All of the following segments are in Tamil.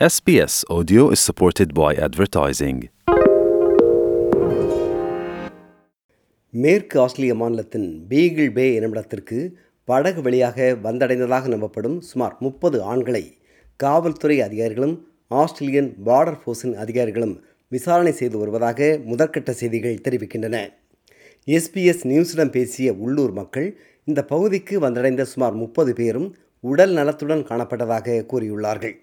SBS Audio is supported by advertising. மேற்கு ஆஸ்திரேலிய மாநிலத்தின் பீகிள் பே என்னிடத்திற்கு படகு வழியாக வந்தடைந்ததாக நம்பப்படும் சுமார் முப்பது ஆண்களை காவல்துறை அதிகாரிகளும் ஆஸ்திரேலியன் பார்டர் ஃபோர்ஸின் அதிகாரிகளும் விசாரணை செய்து வருவதாக முதற்கட்ட செய்திகள் தெரிவிக்கின்றன எஸ்பிஎஸ் நியூஸிடம் பேசிய உள்ளூர் மக்கள் இந்த பகுதிக்கு வந்தடைந்த சுமார் முப்பது பேரும் உடல் நலத்துடன் காணப்பட்டதாக கூறியுள்ளார்கள்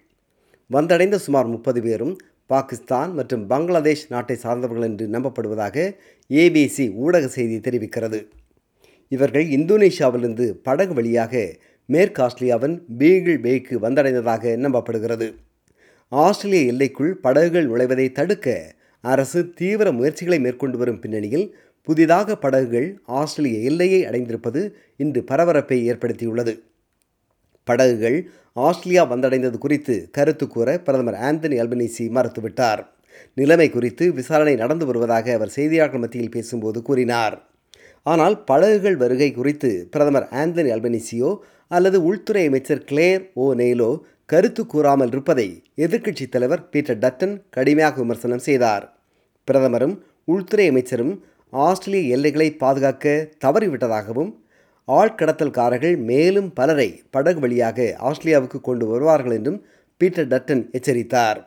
வந்தடைந்த சுமார் முப்பது பேரும் பாகிஸ்தான் மற்றும் பங்களாதேஷ் நாட்டை சார்ந்தவர்கள் என்று நம்பப்படுவதாக ஏபிசி ஊடக செய்தி தெரிவிக்கிறது. இவர்கள் இந்தோனேஷியாவிலிருந்து படகு வழியாக மேற்கு ஆஸ்திரேலியாவின் பீகிள் பேக்கு வந்தடைந்ததாக நம்பப்படுகிறது. ஆஸ்திரேலிய எல்லைக்குள் படகுகள் நுழைவதை தடுக்க அரசு தீவிர முயற்சிகளை மேற்கொண்டு வரும் பின்னணியில் புதிதாக படகுகள் ஆஸ்திரேலிய எல்லையை அடைந்திருப்பது இன்று பரபரப்பை ஏற்படுத்தியுள்ளது. படகுகள் ஆஸ்திரேலியா வந்தடைந்தது குறித்து கருத்து கூற பிரதமர் ஆந்தனி அல்பனீசி மறுத்துவிட்டார். நிலைமை குறித்து விசாரணை நடந்து வருவதாக அவர் செய்தியாளர்கள் மத்தியில் பேசும்போது கூறினார். ஆனால் படகுகள் வருகை குறித்து பிரதமர் ஆந்தனி அல்பனிசியோ அல்லது உள்துறை அமைச்சர் கிளேர் ஓ நெய்லோ கருத்து கூறாமல் இருப்பதை எதிர்க்கட்சித் தலைவர் பீட்டர் டட்டன் கடுமையாக விமர்சனம் செய்தார். பிரதமரும் உள்துறை அமைச்சரும் ஆஸ்திரேலிய எல்லைகளை பாதுகாக்க தவறிவிட்டதாகவும் ஆழ்கடத்தல்காரர்கள் மேலும் பலரை படகு வழியாக ஆஸ்திரேலியாவுக்கு கொண்டு வருவார்கள் என்றும் பீட்டர் டட்டன் எச்சரித்தார்.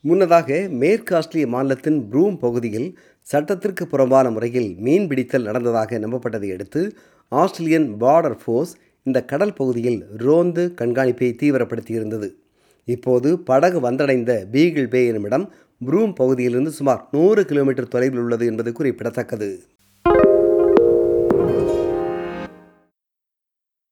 முன்னதாக மேற்கு ஆஸ்திரேலிய மாநிலத்தின் ப்ரூம் பகுதியில் சட்டத்திற்கு புறம்பான முறையில் மீன் பிடித்தல் நடந்ததாக நம்பப்பட்டதை அடுத்து ஆஸ்திரேலியன் பார்டர் ஃபோர்ஸ் இந்த கடல் பகுதியில் ரோந்து கண்காணிப்பை தீவிரப்படுத்தியிருந்தது. இப்போது படகு வந்தடைந்த பீகிள் பே என்னுமிடம் ப்ரூம் பகுதியிலிருந்து சுமார் நூறு கிலோமீட்டர் தொலைவில் உள்ளது என்பது குறிப்பிடத்தக்கது.